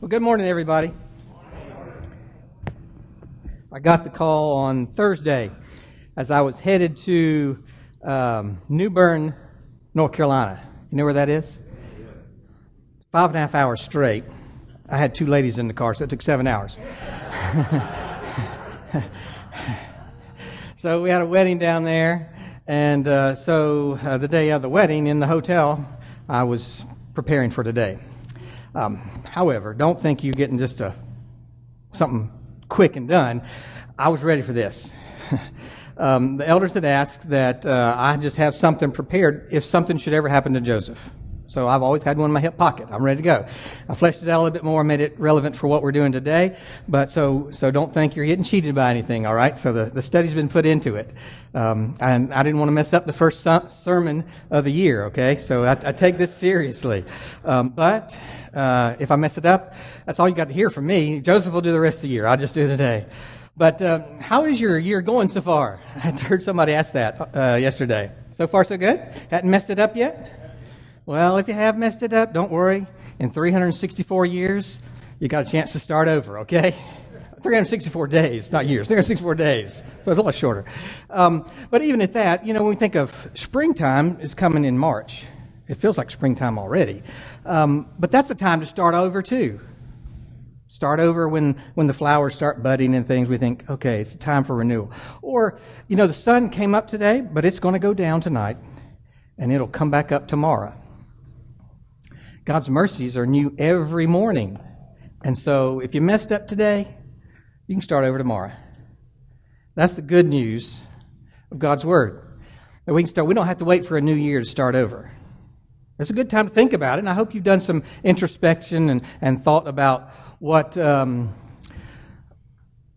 Well, good morning, everybody. I got the call on Thursday as I was headed to um, New Bern, North Carolina. You know where that is? Five and a half hours straight. I had two ladies in the car, so it took seven hours. so we had a wedding down there, and uh, so uh, the day of the wedding in the hotel, I was preparing for today. Um, however, don't think you're getting just a something quick and done. I was ready for this. um, the elders had asked that uh, I just have something prepared if something should ever happen to Joseph. So I've always had one in my hip pocket. I'm ready to go. I fleshed it out a little bit more, made it relevant for what we're doing today. But so, so don't think you're getting cheated by anything, all right? So the, the study's been put into it. Um, and I didn't want to mess up the first sermon of the year, okay? So I, I take this seriously. Um, but uh, if I mess it up, that's all you got to hear from me. Joseph will do the rest of the year. I'll just do it today. But um, how is your year going so far? I heard somebody ask that uh, yesterday. So far, so good? Hadn't messed it up yet? Well, if you have messed it up, don't worry. In 364 years, you got a chance to start over, okay? 364 days, not years, 364 days. So it's a lot shorter. Um, but even at that, you know, when we think of springtime is coming in March. It feels like springtime already. Um, but that's the time to start over, too. Start over when, when the flowers start budding and things. We think, okay, it's time for renewal. Or, you know, the sun came up today, but it's going to go down tonight, and it'll come back up tomorrow. God's mercies are new every morning. And so if you messed up today, you can start over tomorrow. That's the good news of God's Word. That we can start, we don't have to wait for a new year to start over. It's a good time to think about it, and I hope you've done some introspection and, and thought about what, um,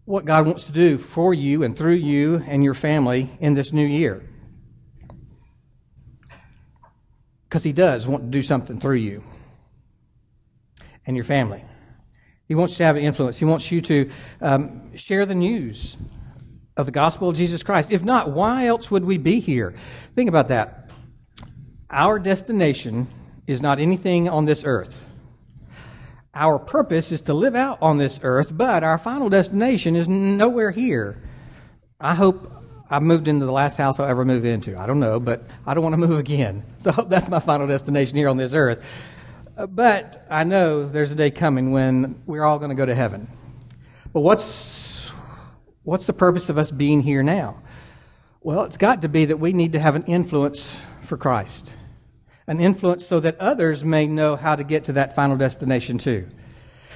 what God wants to do for you and through you and your family in this new year. Because He does want to do something through you and your family. He wants you to have an influence. He wants you to um, share the news of the gospel of Jesus Christ. If not, why else would we be here? Think about that. Our destination is not anything on this earth. Our purpose is to live out on this earth, but our final destination is nowhere here. I hope I moved into the last house I'll ever move into. I don't know, but I don't want to move again. So I hope that's my final destination here on this earth. Uh, but I know there's a day coming when we're all going to go to heaven. But what's, what's the purpose of us being here now? Well, it's got to be that we need to have an influence for Christ. An influence so that others may know how to get to that final destination too.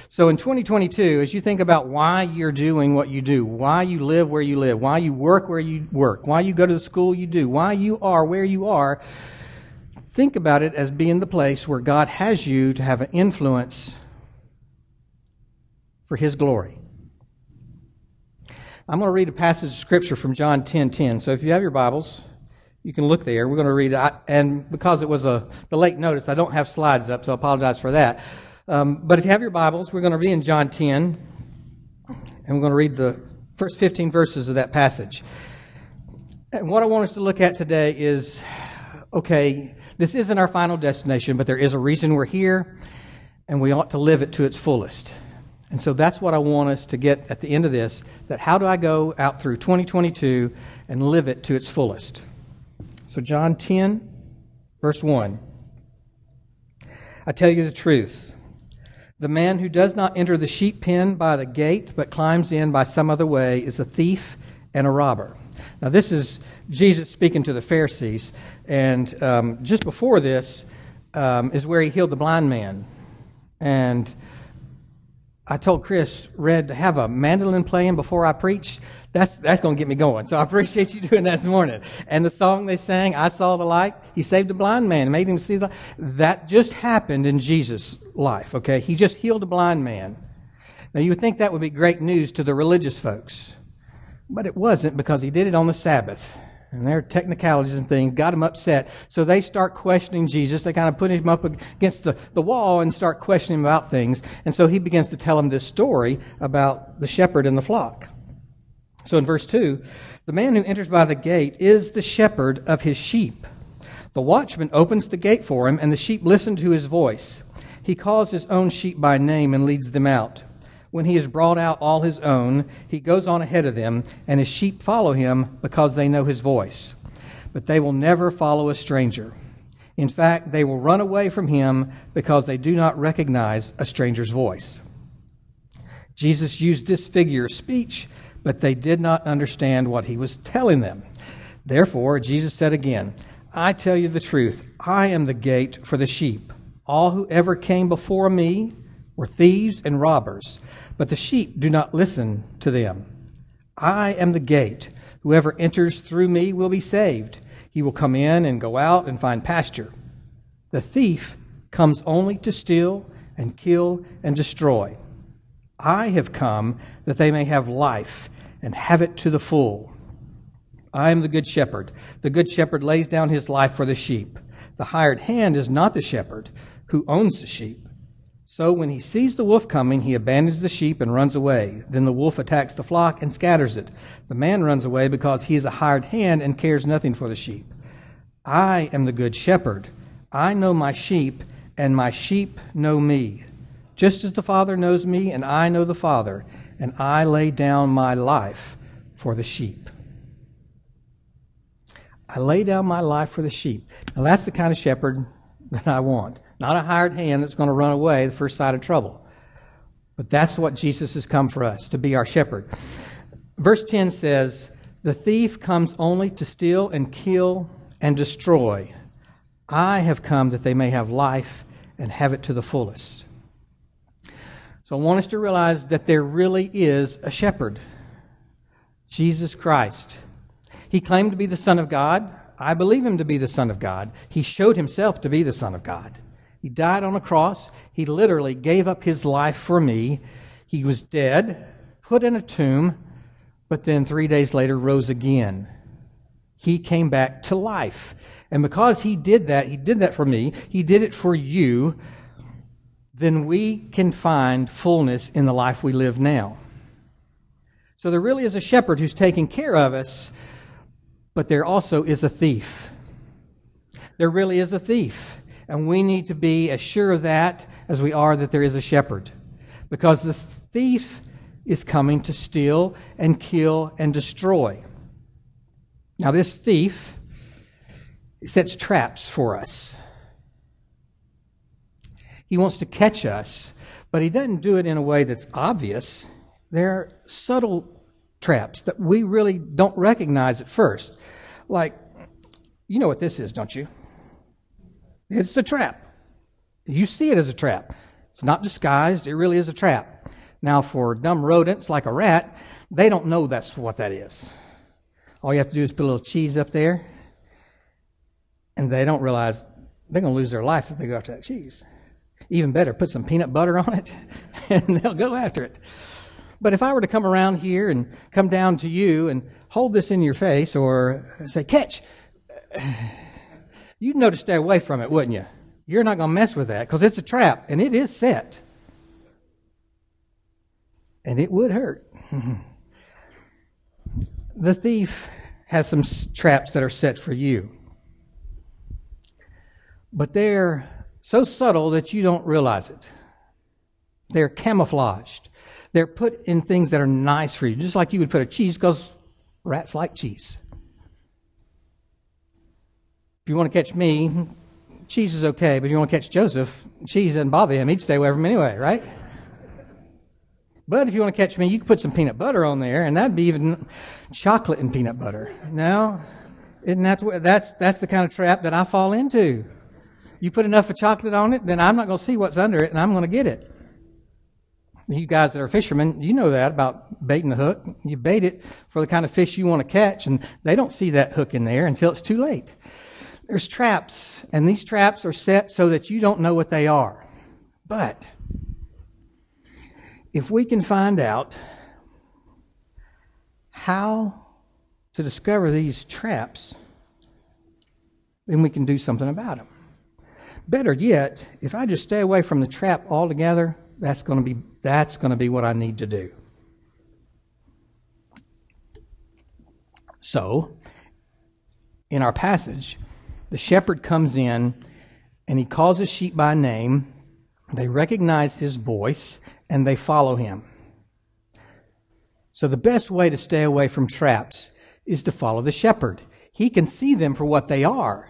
So in 2022, as you think about why you're doing what you do, why you live where you live, why you work where you work, why you go to the school you do, why you are where you are, think about it as being the place where God has you to have an influence for His glory. I'm going to read a passage of Scripture from John 10 10. So if you have your Bibles, you can look there. We're going to read. And because it was a the late notice, I don't have slides up, so I apologize for that. Um, but if you have your Bibles, we're going to be in John 10, and we're going to read the first 15 verses of that passage. And what I want us to look at today is okay, this isn't our final destination, but there is a reason we're here, and we ought to live it to its fullest. And so that's what I want us to get at the end of this that how do I go out through 2022 and live it to its fullest? So, John 10, verse 1. I tell you the truth. The man who does not enter the sheep pen by the gate, but climbs in by some other way, is a thief and a robber. Now, this is Jesus speaking to the Pharisees. And um, just before this um, is where he healed the blind man. And I told Chris, Red, to have a mandolin playing before I preach, that's, that's going to get me going. So I appreciate you doing that this morning. And the song they sang, I Saw the Light, he saved a blind man made him see the That just happened in Jesus' life, okay? He just healed a blind man. Now you would think that would be great news to the religious folks. But it wasn't because he did it on the Sabbath and their technicalities and things got them upset. So they start questioning Jesus. They kind of put him up against the, the wall and start questioning him about things. And so he begins to tell them this story about the shepherd and the flock. So in verse 2, the man who enters by the gate is the shepherd of his sheep. The watchman opens the gate for him, and the sheep listen to his voice. He calls his own sheep by name and leads them out. When he has brought out all his own, he goes on ahead of them, and his sheep follow him because they know his voice. But they will never follow a stranger. In fact, they will run away from him because they do not recognize a stranger's voice. Jesus used this figure of speech, but they did not understand what he was telling them. Therefore, Jesus said again, I tell you the truth, I am the gate for the sheep. All who ever came before me were thieves and robbers, but the sheep do not listen to them. I am the gate. Whoever enters through me will be saved. He will come in and go out and find pasture. The thief comes only to steal and kill and destroy. I have come that they may have life and have it to the full. I am the good shepherd. The good shepherd lays down his life for the sheep. The hired hand is not the shepherd who owns the sheep. So when he sees the wolf coming, he abandons the sheep and runs away. Then the wolf attacks the flock and scatters it. The man runs away because he is a hired hand and cares nothing for the sheep. I am the good shepherd. I know my sheep, and my sheep know me. Just as the Father knows me, and I know the Father, and I lay down my life for the sheep. I lay down my life for the sheep. Now, that's the kind of shepherd that I want. Not a hired hand that's going to run away the first sight of trouble. But that's what Jesus has come for us, to be our shepherd. Verse 10 says, The thief comes only to steal and kill and destroy. I have come that they may have life and have it to the fullest. So I want us to realize that there really is a shepherd Jesus Christ. He claimed to be the Son of God. I believe him to be the Son of God. He showed himself to be the Son of God. He died on a cross. He literally gave up his life for me. He was dead, put in a tomb, but then three days later rose again. He came back to life. And because he did that, he did that for me, he did it for you, then we can find fullness in the life we live now. So there really is a shepherd who's taking care of us but there also is a thief. There really is a thief. And we need to be as sure of that as we are that there is a shepherd. Because the thief is coming to steal and kill and destroy. Now, this thief sets traps for us. He wants to catch us, but he doesn't do it in a way that's obvious. They're subtle traps that we really don't recognize at first. Like, you know what this is, don't you? It's a trap. You see it as a trap. It's not disguised, it really is a trap. Now, for dumb rodents like a rat, they don't know that's what that is. All you have to do is put a little cheese up there, and they don't realize they're going to lose their life if they go after that cheese. Even better, put some peanut butter on it, and they'll go after it. But if I were to come around here and come down to you and hold this in your face or say, catch, you'd know to stay away from it, wouldn't you? You're not going to mess with that because it's a trap and it is set. And it would hurt. the thief has some traps that are set for you. But they're so subtle that you don't realize it. They're camouflaged. They're put in things that are nice for you, just like you would put a cheese because rats like cheese. You want to catch me, cheese is okay, but if you want to catch Joseph, cheese doesn't bother him. He'd stay away from him anyway, right? But if you want to catch me, you can put some peanut butter on there, and that'd be even chocolate and peanut butter. No, isn't that that's that's the kind of trap that I fall into. You put enough of chocolate on it, then I'm not going to see what's under it, and I'm going to get it you guys that are fishermen, you know that about baiting the hook. You bait it for the kind of fish you want to catch, and they don't see that hook in there until it's too late. There's traps, and these traps are set so that you don't know what they are. But if we can find out how to discover these traps, then we can do something about them. Better yet, if I just stay away from the trap altogether, that's going to be that's going to be what I need to do. So, in our passage, the shepherd comes in and he calls his sheep by name They recognize his voice and they follow him. So the best way to stay away from traps is to follow the shepherd. He can see them for what they are.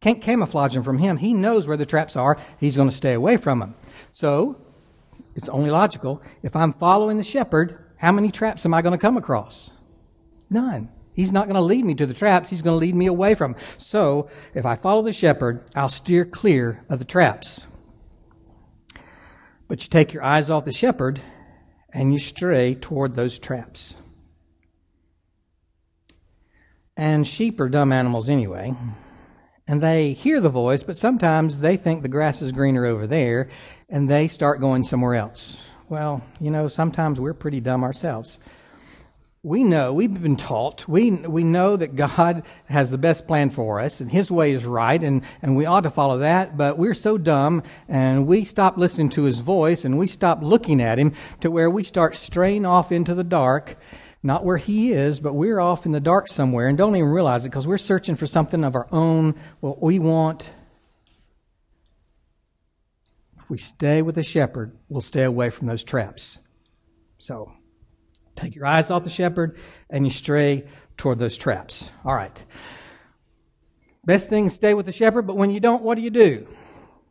Can't camouflage them from him. He knows where the traps are. He's going to stay away from them. So it's only logical. If I'm following the shepherd, how many traps am I going to come across? None. He's not going to lead me to the traps. He's going to lead me away from them. So if I follow the shepherd, I'll steer clear of the traps. But you take your eyes off the shepherd and you stray toward those traps. And sheep are dumb animals anyway. And they hear the voice, but sometimes they think the grass is greener over there and they start going somewhere else. Well, you know, sometimes we're pretty dumb ourselves we know, we've been taught, we, we know that God has the best plan for us and His way is right and, and we ought to follow that, but we're so dumb and we stop listening to His voice and we stop looking at Him to where we start straying off into the dark, not where He is, but we're off in the dark somewhere and don't even realize it because we're searching for something of our own, what we want. If we stay with the shepherd, we'll stay away from those traps. So, Take your eyes off the shepherd and you stray toward those traps. All right. Best thing stay with the shepherd, but when you don't, what do you do?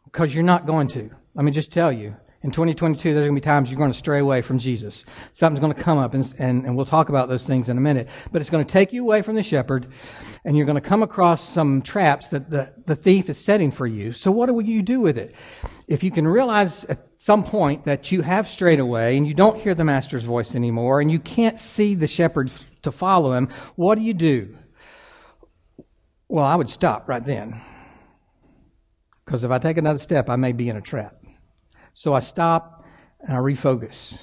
Because you're not going to. Let me just tell you. In 2022, there's going to be times you're going to stray away from Jesus. Something's going to come up, and, and, and we'll talk about those things in a minute. But it's going to take you away from the shepherd, and you're going to come across some traps that the, the thief is setting for you. So what do you do with it? If you can realize at some point that you have strayed away and you don't hear the master's voice anymore, and you can't see the shepherd to follow him, what do you do? Well, I would stop right then. Because if I take another step, I may be in a trap. So I stop and I refocus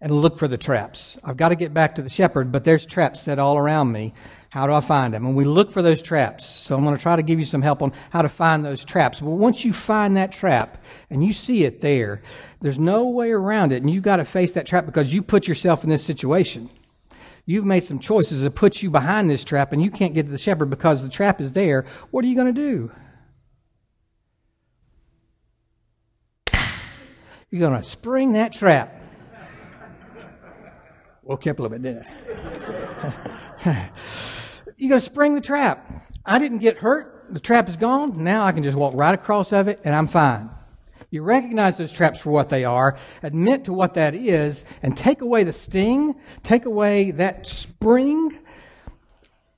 and look for the traps. I've got to get back to the shepherd, but there's traps set all around me. How do I find them? And we look for those traps. So I'm going to try to give you some help on how to find those traps. But once you find that trap and you see it there, there's no way around it. And you've got to face that trap because you put yourself in this situation. You've made some choices that put you behind this trap and you can't get to the shepherd because the trap is there. What are you going to do? You're going to spring that trap. Woke up a little bit, didn't I? You're going to spring the trap. I didn't get hurt. The trap is gone. Now I can just walk right across of it and I'm fine. You recognize those traps for what they are, admit to what that is, and take away the sting, take away that spring,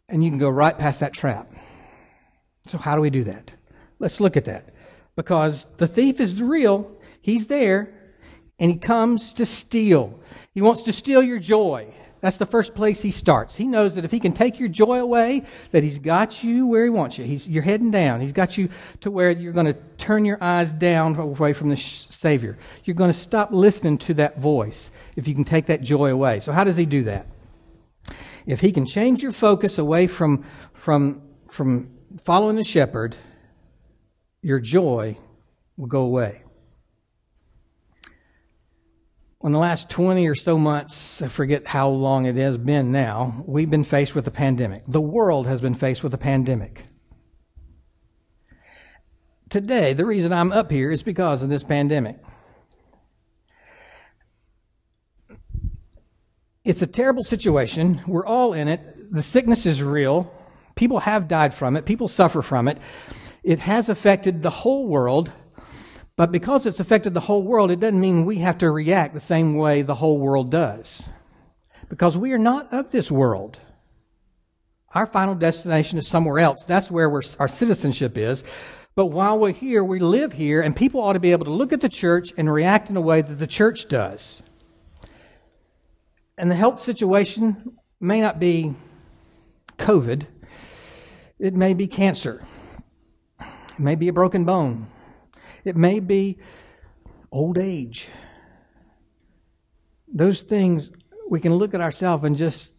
and you can go right past that trap. So, how do we do that? Let's look at that. Because the thief is real, He's there and he comes to steal. He wants to steal your joy. That's the first place he starts. He knows that if he can take your joy away, that he's got you where he wants you. He's, you're heading down. He's got you to where you're going to turn your eyes down away from the Savior. You're going to stop listening to that voice if you can take that joy away. So how does he do that? If he can change your focus away from, from, from following the shepherd, your joy will go away in the last 20 or so months, I forget how long it has been now, we've been faced with a pandemic. The world has been faced with a pandemic. Today, the reason I'm up here is because of this pandemic. It's a terrible situation. We're all in it. The sickness is real. People have died from it. People suffer from it. It has affected the whole world but because it's affected the whole world, it doesn't mean we have to react the same way the whole world does. Because we are not of this world. Our final destination is somewhere else. That's where our citizenship is. But while we're here, we live here, and people ought to be able to look at the church and react in a way that the church does. And the health situation may not be COVID, it may be cancer, it may be a broken bone. It may be old age. Those things, we can look at ourselves and just,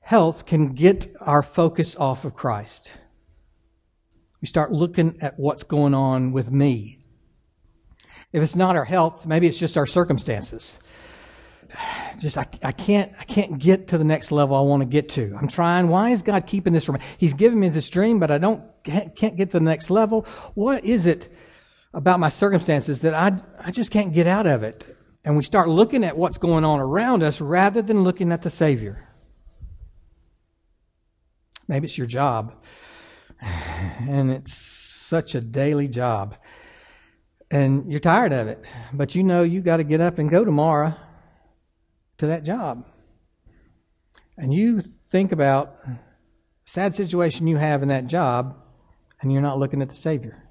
health can get our focus off of Christ. We start looking at what's going on with me. If it's not our health, maybe it's just our circumstances. Just I, I can't I can't get to the next level I want to get to. I'm trying. Why is God keeping this from me? He's giving me this dream, but I don't can't, can't get to the next level. What is it about my circumstances that I, I just can't get out of it. And we start looking at what's going on around us rather than looking at the Savior. Maybe it's your job, and it's such a daily job, and you're tired of it, but you know you got to get up and go tomorrow to that job. And you think about sad situation you have in that job, and you're not looking at the Savior.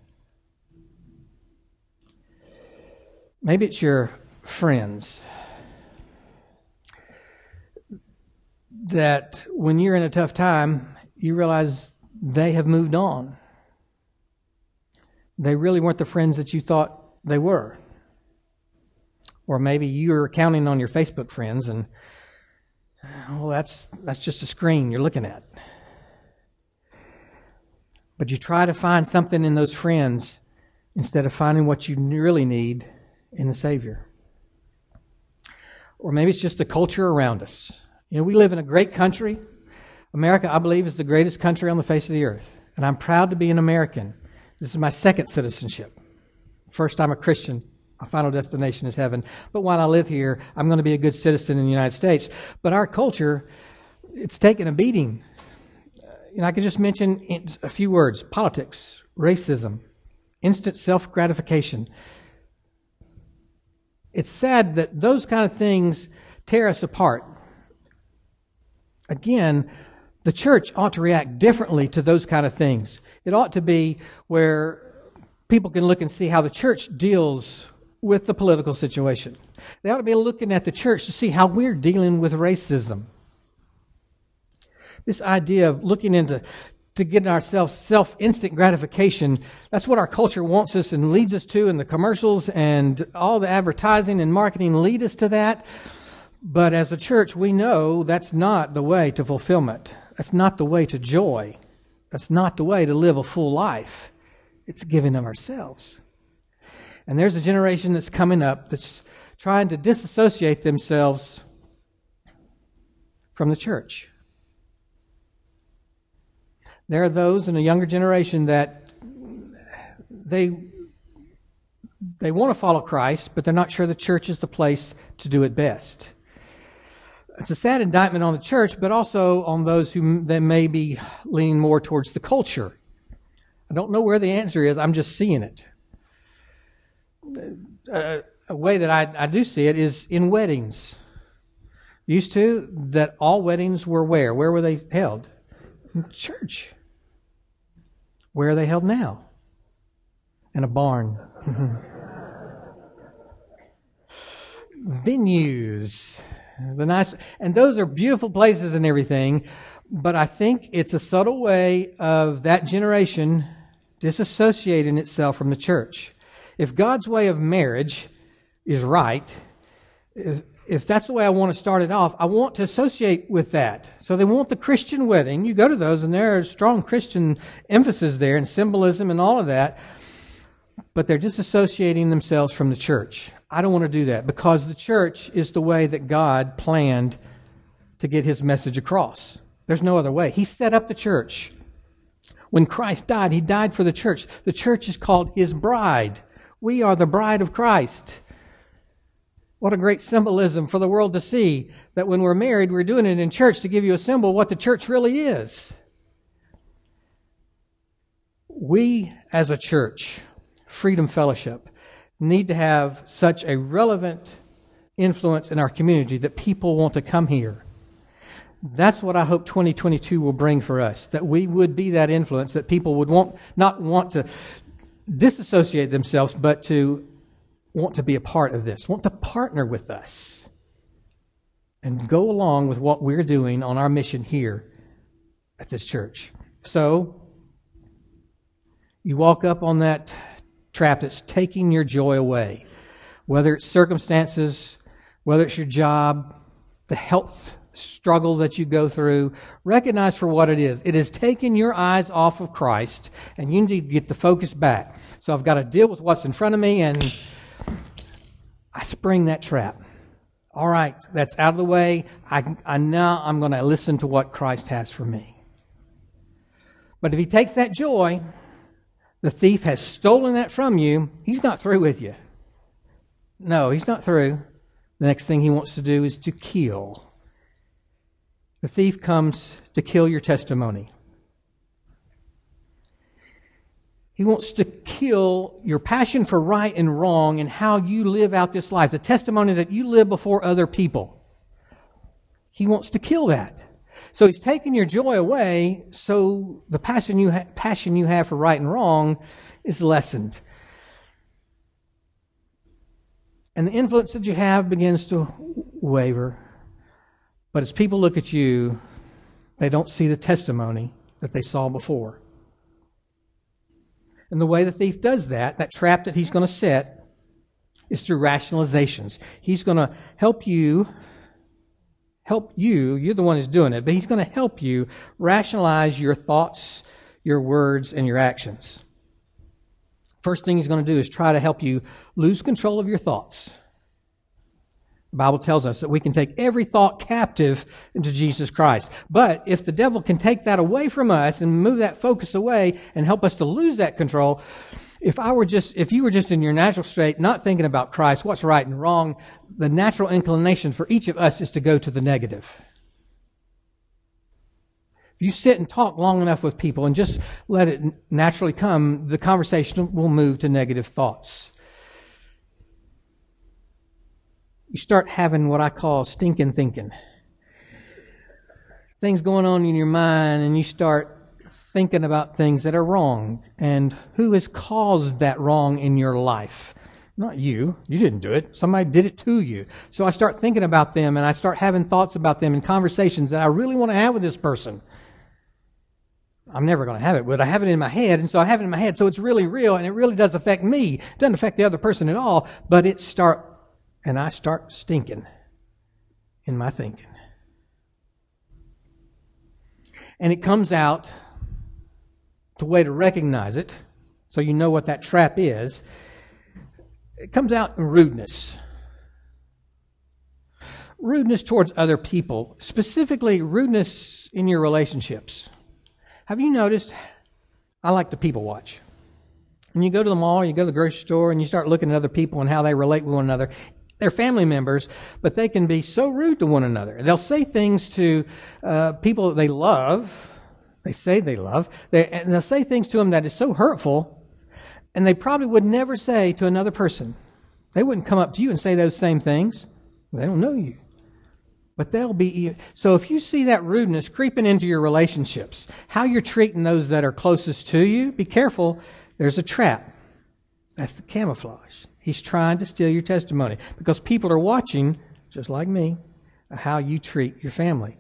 Maybe it's your friends that when you're in a tough time, you realize they have moved on. They really weren't the friends that you thought they were. Or maybe you're counting on your Facebook friends and well that's that's just a screen you're looking at. But you try to find something in those friends instead of finding what you really need in the Savior. Or maybe it's just the culture around us. You know, we live in a great country. America, I believe, is the greatest country on the face of the earth. And I'm proud to be an American. This is my second citizenship. First, I'm a Christian. My final destination is heaven. But while I live here, I'm going to be a good citizen in the United States. But our culture, it's taken a beating. And I can just mention a few words politics, racism, instant self gratification, it's sad that those kind of things tear us apart. Again, the church ought to react differently to those kind of things. It ought to be where people can look and see how the church deals with the political situation. They ought to be looking at the church to see how we're dealing with racism. This idea of looking into to get ourselves self instant gratification. That's what our culture wants us and leads us to, and the commercials and all the advertising and marketing lead us to that. But as a church, we know that's not the way to fulfillment. That's not the way to joy. That's not the way to live a full life. It's giving of ourselves. And there's a generation that's coming up that's trying to disassociate themselves from the church. There are those in a younger generation that they they want to follow Christ, but they're not sure the church is the place to do it best. It's a sad indictment on the church, but also on those who they may be leaning more towards the culture. I don't know where the answer is. I'm just seeing it. Uh, a way that I, I do see it is in weddings. Used to that all weddings were where? Where were they held? Church. Where are they held now? In a barn. Venues. The nice, and those are beautiful places and everything, but I think it's a subtle way of that generation disassociating itself from the church. If God's way of marriage is right, if that's the way I want to start it off, I want to associate with that. So they want the Christian wedding. You go to those, and there are strong Christian emphasis there and symbolism and all of that. But they're disassociating themselves from the church. I don't want to do that because the church is the way that God planned to get his message across. There's no other way. He set up the church. When Christ died, he died for the church. The church is called his bride. We are the bride of Christ. What a great symbolism for the world to see that when we're married, we're doing it in church to give you a symbol what the church really is. We, as a church, Freedom Fellowship, need to have such a relevant influence in our community that people want to come here. That's what I hope 2022 will bring for us, that we would be that influence, that people would want, not want to disassociate themselves, but to want to be a part of this, want to partner with us, and go along with what we're doing on our mission here at this church. So, you walk up on that trap that's taking your joy away, whether it's circumstances, whether it's your job, the health struggle that you go through, recognize for what it is. It is taking your eyes off of Christ, and you need to get the focus back. So I've got to deal with what's in front of me and I spring that trap. All right, that's out of the way. I, I now I'm going to listen to what Christ has for me. But if he takes that joy, the thief has stolen that from you, he's not through with you. No, he's not through. The next thing he wants to do is to kill. The thief comes to kill your testimony. He wants to kill your passion for right and wrong and how you live out this life, the testimony that you live before other people. He wants to kill that. So he's taking your joy away, so the passion you, ha- passion you have for right and wrong is lessened. And the influence that you have begins to waver. But as people look at you, they don't see the testimony that they saw before. And the way the thief does that, that trap that he's going to set, is through rationalizations. He's going to help you, help you, you're the one who's doing it, but he's going to help you rationalize your thoughts, your words, and your actions. First thing he's going to do is try to help you lose control of your thoughts. Bible tells us that we can take every thought captive into Jesus Christ. But if the devil can take that away from us and move that focus away and help us to lose that control, if I were just, if you were just in your natural state, not thinking about Christ, what's right and wrong, the natural inclination for each of us is to go to the negative. If you sit and talk long enough with people and just let it naturally come, the conversation will move to negative thoughts. You start having what I call stinking thinking. Things going on in your mind, and you start thinking about things that are wrong and who has caused that wrong in your life. Not you. You didn't do it. Somebody did it to you. So I start thinking about them and I start having thoughts about them and conversations that I really want to have with this person. I'm never going to have it, but I have it in my head, and so I have it in my head, so it's really real, and it really does affect me. It doesn't affect the other person at all, but it start and I start stinking in my thinking. And it comes out, the way to recognize it, so you know what that trap is, it comes out in rudeness. Rudeness towards other people, specifically rudeness in your relationships. Have you noticed? I like to people watch. When you go to the mall, you go to the grocery store, and you start looking at other people and how they relate with one another, they're family members, but they can be so rude to one another. They'll say things to uh, people that they love. They say they love. They, and they'll say things to them that is so hurtful, and they probably would never say to another person. They wouldn't come up to you and say those same things. They don't know you. But they'll be. So if you see that rudeness creeping into your relationships, how you're treating those that are closest to you, be careful. There's a trap. That's the camouflage. He's trying to steal your testimony because people are watching, just like me, how you treat your family.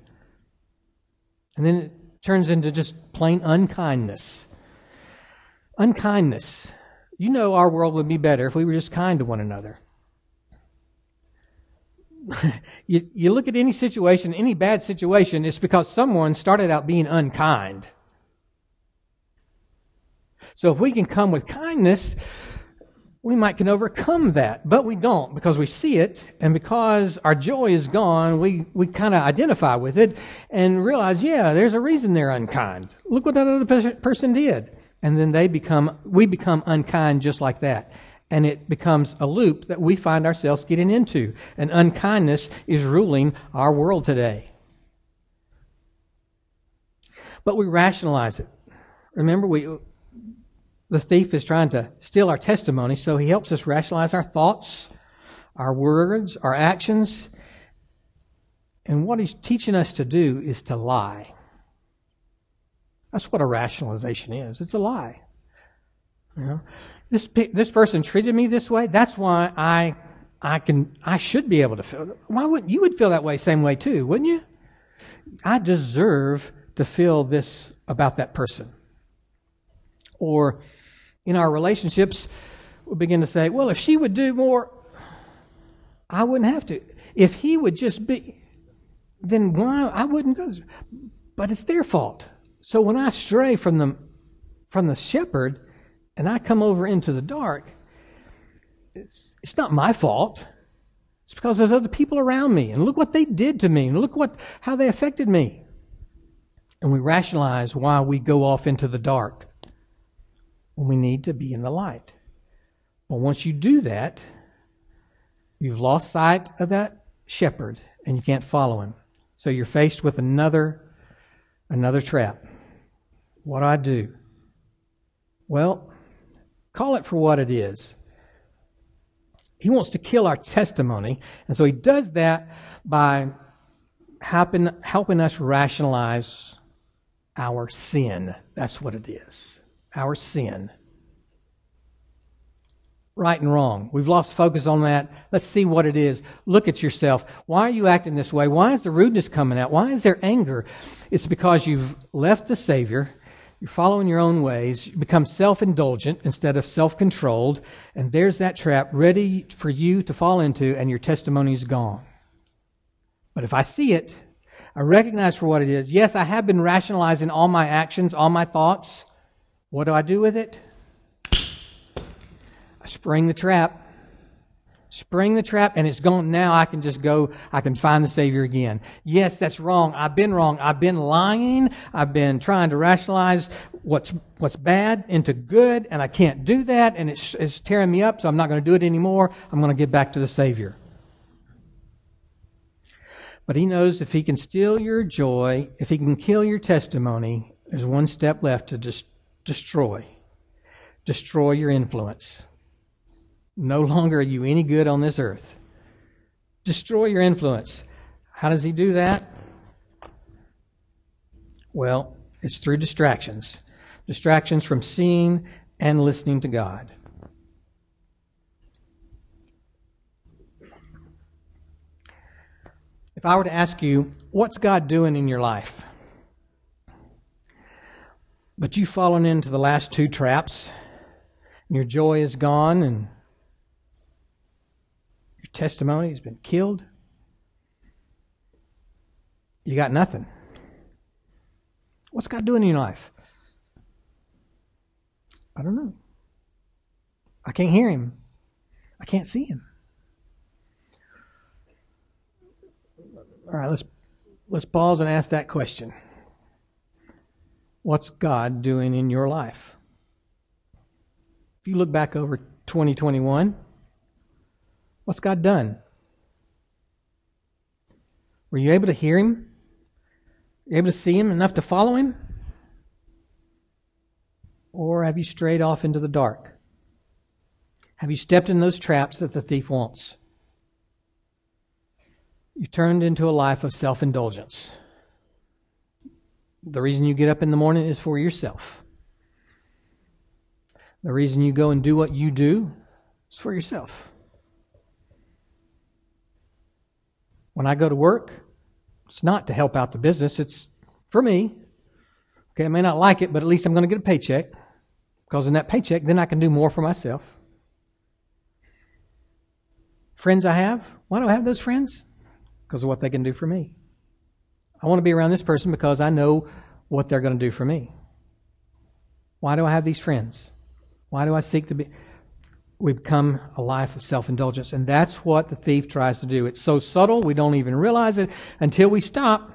And then it turns into just plain unkindness. Unkindness. You know, our world would be better if we were just kind to one another. you, you look at any situation, any bad situation, it's because someone started out being unkind. So if we can come with kindness, we might can overcome that, but we don't because we see it and because our joy is gone, we, we kind of identify with it and realize, yeah, there's a reason they're unkind. Look what that other person did. And then they become, we become unkind just like that. And it becomes a loop that we find ourselves getting into. And unkindness is ruling our world today. But we rationalize it. Remember, we, the thief is trying to steal our testimony, so he helps us rationalize our thoughts, our words, our actions. And what he's teaching us to do is to lie. That's what a rationalization is. It's a lie. You know, this this person treated me this way. That's why I I can I should be able to feel. Why wouldn't you would feel that way same way too, wouldn't you? I deserve to feel this about that person. Or in our relationships, we begin to say, well, if she would do more, I wouldn't have to. If he would just be, then why I wouldn't go. But it's their fault. So when I stray from the from the shepherd and I come over into the dark, it's it's not my fault. It's because there's other people around me, and look what they did to me, and look what how they affected me. And we rationalize why we go off into the dark. We need to be in the light. But once you do that, you've lost sight of that shepherd and you can't follow him. So you're faced with another another trap. What do I do? Well, call it for what it is. He wants to kill our testimony, and so he does that by helping, helping us rationalize our sin. That's what it is. Our sin. Right and wrong. We've lost focus on that. Let's see what it is. Look at yourself. Why are you acting this way? Why is the rudeness coming out? Why is there anger? It's because you've left the Savior. You're following your own ways. You become self indulgent instead of self controlled. And there's that trap ready for you to fall into, and your testimony is gone. But if I see it, I recognize for what it is. Yes, I have been rationalizing all my actions, all my thoughts. What do I do with it? I spring the trap. Spring the trap and it's gone. Now I can just go, I can find the Savior again. Yes, that's wrong. I've been wrong. I've been lying. I've been trying to rationalize what's, what's bad into good and I can't do that and it's, it's tearing me up so I'm not going to do it anymore. I'm going to get back to the Savior. But he knows if he can steal your joy, if he can kill your testimony, there's one step left to just destroy. Destroy your influence. No longer are you any good on this earth. Destroy your influence. How does he do that? Well, it's through distractions. Distractions from seeing and listening to God. If I were to ask you, what's God doing in your life? But you've fallen into the last two traps, and your joy is gone, and your testimony has been killed. You got nothing. What's God doing in your life? I don't know. I can't hear him. I can't see him. All right, let's let's pause and ask that question. What's God doing in your life? If you look back over 2021, what's God done? Were you able to hear him? able to see him enough to follow him? Or have you strayed off into the dark? Have you stepped in those traps that the thief wants? You turned into a life of self indulgence. The reason you get up in the morning is for yourself. The reason you go and do what you do is for yourself. When I go to work, it's not to help out the business, it's for me. Okay, I may not like it, but at least I'm going to get a paycheck. Because in that paycheck, then I can do more for myself. Friends I have, why do I have those friends? because of what they can do for me. I want to be around this person because I know what they're going to do for me. Why do I have these friends? Why do I seek to be? We become a life of self indulgence. And that's what the thief tries to do. It's so subtle, we don't even realize it until we stop.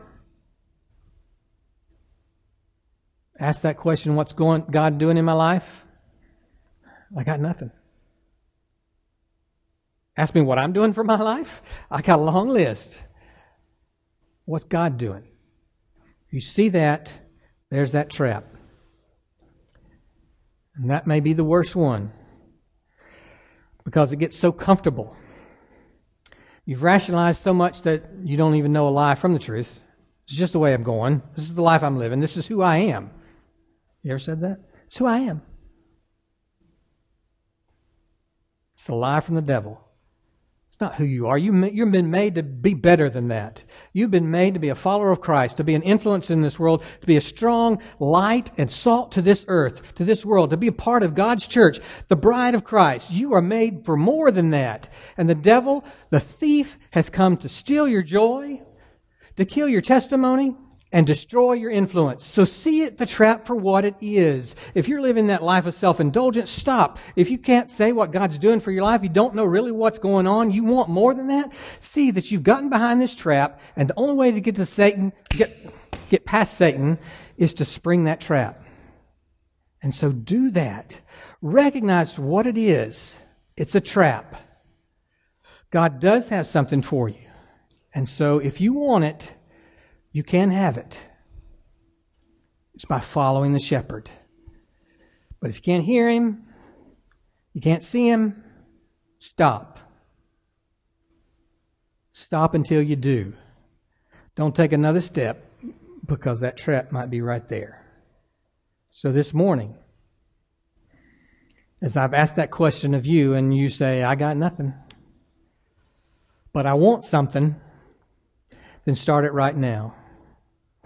Ask that question what's going, God doing in my life? I got nothing. Ask me what I'm doing for my life? I got a long list. What's God doing? You see that, there's that trap. And that may be the worst one because it gets so comfortable. You've rationalized so much that you don't even know a lie from the truth. It's just the way I'm going. This is the life I'm living. This is who I am. You ever said that? It's who I am. It's a lie from the devil not who you are. You, you've been made to be better than that. You've been made to be a follower of Christ, to be an influence in this world, to be a strong light and salt to this earth, to this world, to be a part of God's church, the bride of Christ. You are made for more than that. And the devil, the thief, has come to steal your joy, to kill your testimony, and destroy your influence. So see it, the trap, for what it is. If you're living that life of self-indulgence, stop. If you can't say what God's doing for your life, you don't know really what's going on, you want more than that, see that you've gotten behind this trap, and the only way to get to Satan, get, get past Satan, is to spring that trap. And so do that. recognize what it is. It's a trap. God does have something for you. And so if you want it, you can have it. It's by following the shepherd. But if you can't hear him, you can't see him, stop. Stop until you do. Don't take another step because that trap might be right there. So this morning, as I've asked that question of you, and you say, I got nothing, but I want something, then start it right now.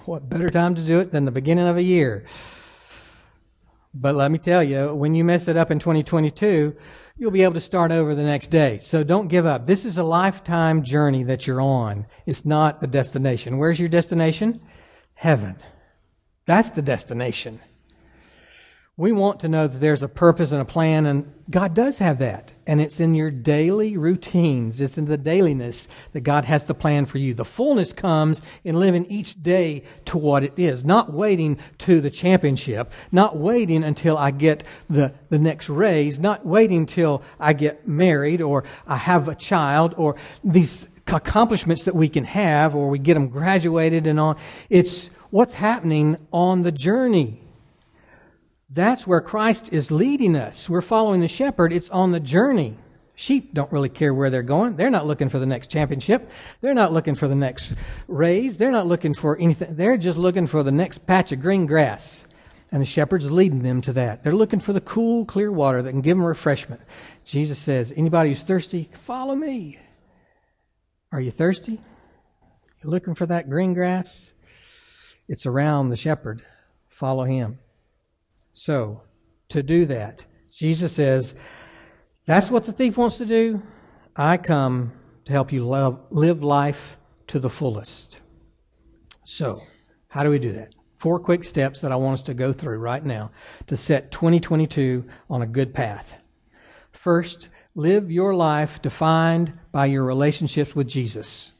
What better time to do it than the beginning of a year? But let me tell you, when you mess it up in 2022, you'll be able to start over the next day. So don't give up. This is a lifetime journey that you're on. It's not the destination. Where's your destination? Heaven. That's the destination. We want to know that there's a purpose and a plan, and God does have that. And it's in your daily routines, it's in the dailiness that God has the plan for you. The fullness comes in living each day to what it is, not waiting to the championship, not waiting until I get the, the next raise, not waiting till I get married or I have a child or these accomplishments that we can have or we get them graduated and on. It's what's happening on the journey. That's where Christ is leading us. We're following the shepherd. It's on the journey. Sheep don't really care where they're going. They're not looking for the next championship. They're not looking for the next raise. They're not looking for anything. They're just looking for the next patch of green grass. And the shepherd's leading them to that. They're looking for the cool, clear water that can give them refreshment. Jesus says, anybody who's thirsty, follow me. Are you thirsty? You're looking for that green grass? It's around the shepherd. Follow him. So, to do that, Jesus says, That's what the thief wants to do. I come to help you love, live life to the fullest. So, how do we do that? Four quick steps that I want us to go through right now to set 2022 on a good path. First, live your life defined by your relationships with Jesus.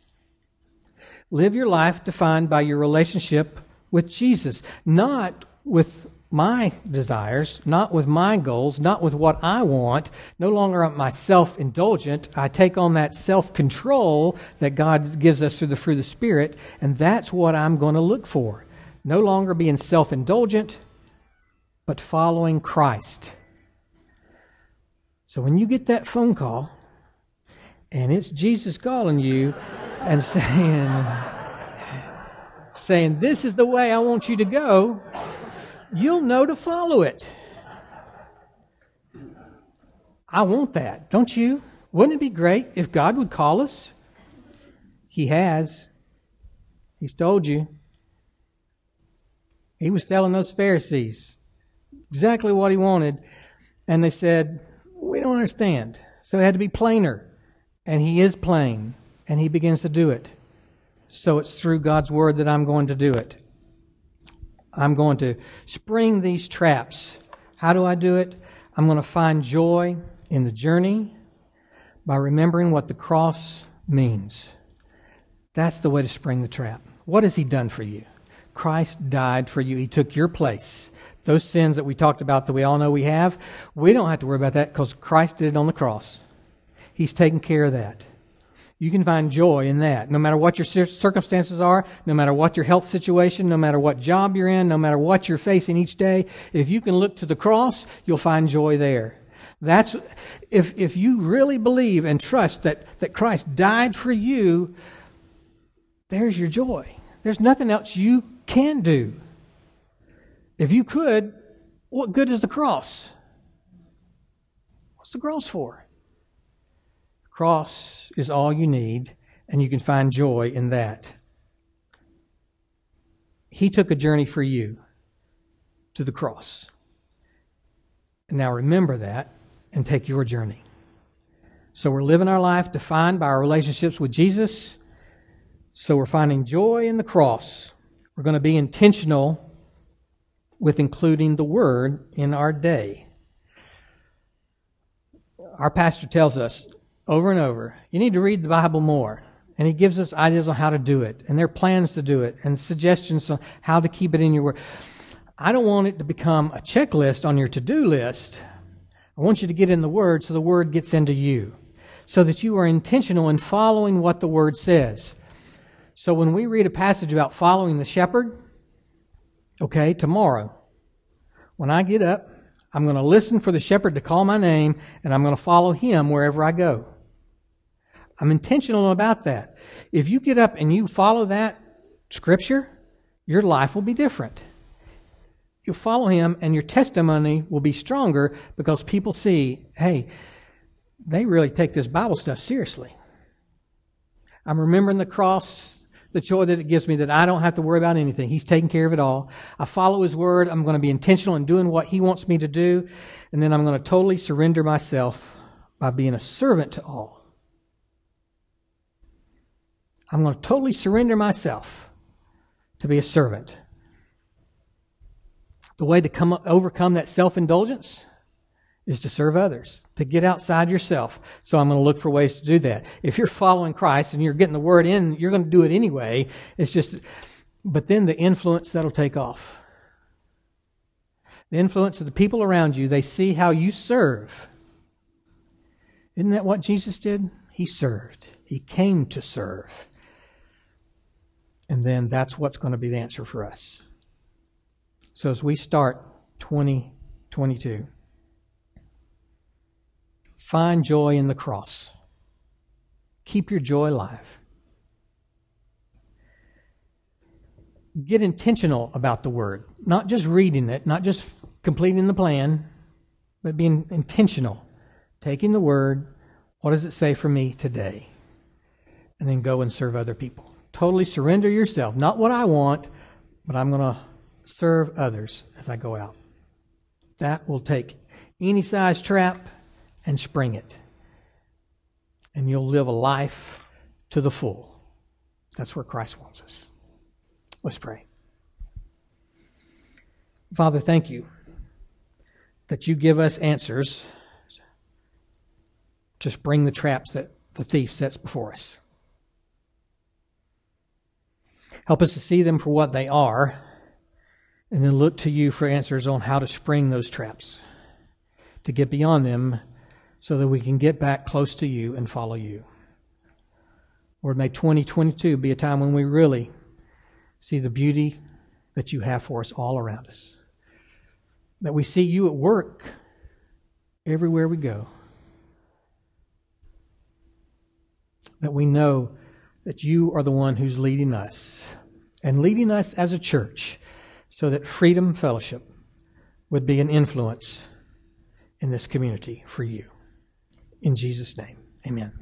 Live your life defined by your relationship with Jesus, not with my desires, not with my goals, not with what I want. No longer am I self indulgent. I take on that self control that God gives us through the fruit of the Spirit, and that's what I'm going to look for. No longer being self indulgent, but following Christ. So when you get that phone call, and it's Jesus calling you and saying, saying, This is the way I want you to go you'll know to follow it. I want that, don't you? Wouldn't it be great if God would call us? He has. He's told you. He was telling those Pharisees exactly what he wanted, and they said, We don't understand. So it had to be plainer. And he is plain, and he begins to do it. So it's through God's word that I'm going to do it. I'm going to spring these traps. How do I do it? I'm going to find joy in the journey by remembering what the cross means. That's the way to spring the trap. What has He done for you? Christ died for you. He took your place. Those sins that we talked about that we all know we have, we don't have to worry about that because Christ did it on the cross. He's taken care of that. You can find joy in that. No matter what your circumstances are, no matter what your health situation, no matter what job you're in, no matter what you're facing each day, if you can look to the cross, you'll find joy there. That's, if, if you really believe and trust that, that Christ died for you, there's your joy. There's nothing else you can do. If you could, what good is the cross? What's the cross for? Cross is all you need, and you can find joy in that. He took a journey for you to the cross. And now remember that and take your journey. So we're living our life defined by our relationships with Jesus. So we're finding joy in the cross. We're going to be intentional with including the Word in our day. Our pastor tells us over and over. You need to read the Bible more. And he gives us ideas on how to do it, and there are plans to do it, and suggestions on how to keep it in your word. I don't want it to become a checklist on your to do list. I want you to get in the Word so the Word gets into you, so that you are intentional in following what the Word says. So when we read a passage about following the shepherd, okay, tomorrow, when I get up, I'm going to listen for the shepherd to call my name, and I'm going to follow him wherever I go. I'm intentional about that. If you get up and you follow that scripture, your life will be different. You'll follow him, and your testimony will be stronger because people see, hey, they really take this Bible stuff seriously. I'm remembering the cross the joy that it gives me that I don't have to worry about anything. He's taking care of it all. I follow His word. I'm going to be intentional in doing what He wants me to do. And then I'm going to totally surrender myself by being a servant to all. I'm going to totally surrender myself to be a servant. The way to come overcome that self indulgence is to serve others, to get outside yourself. So I'm going to look for ways to do that. If you're following Christ and you're getting the word in, you're going to do it anyway. It's just, but then the influence that'll take off. The influence of the people around you, they see how you serve. Isn't that what Jesus did? He served. He came to serve. And then that's what's going to be the answer for us. So as we start 2022, Find joy in the cross. Keep your joy alive. Get intentional about the word, not just reading it, not just completing the plan, but being intentional. Taking the word, what does it say for me today? And then go and serve other people. Totally surrender yourself. Not what I want, but I'm going to serve others as I go out. That will take any size trap and spring it. And you'll live a life to the full. That's where Christ wants us. Let's pray. Father, thank you that you give us answers to spring the traps that the thief sets before us. Help us to see them for what they are and then look to you for answers on how to spring those traps, to get beyond them so that we can get back close to you and follow you. Lord, may 2022 be a time when we really see the beauty that you have for us all around us. That we see you at work everywhere we go. That we know that you are the one who's leading us and leading us as a church so that Freedom Fellowship would be an influence in this community for you. In Jesus' name, amen.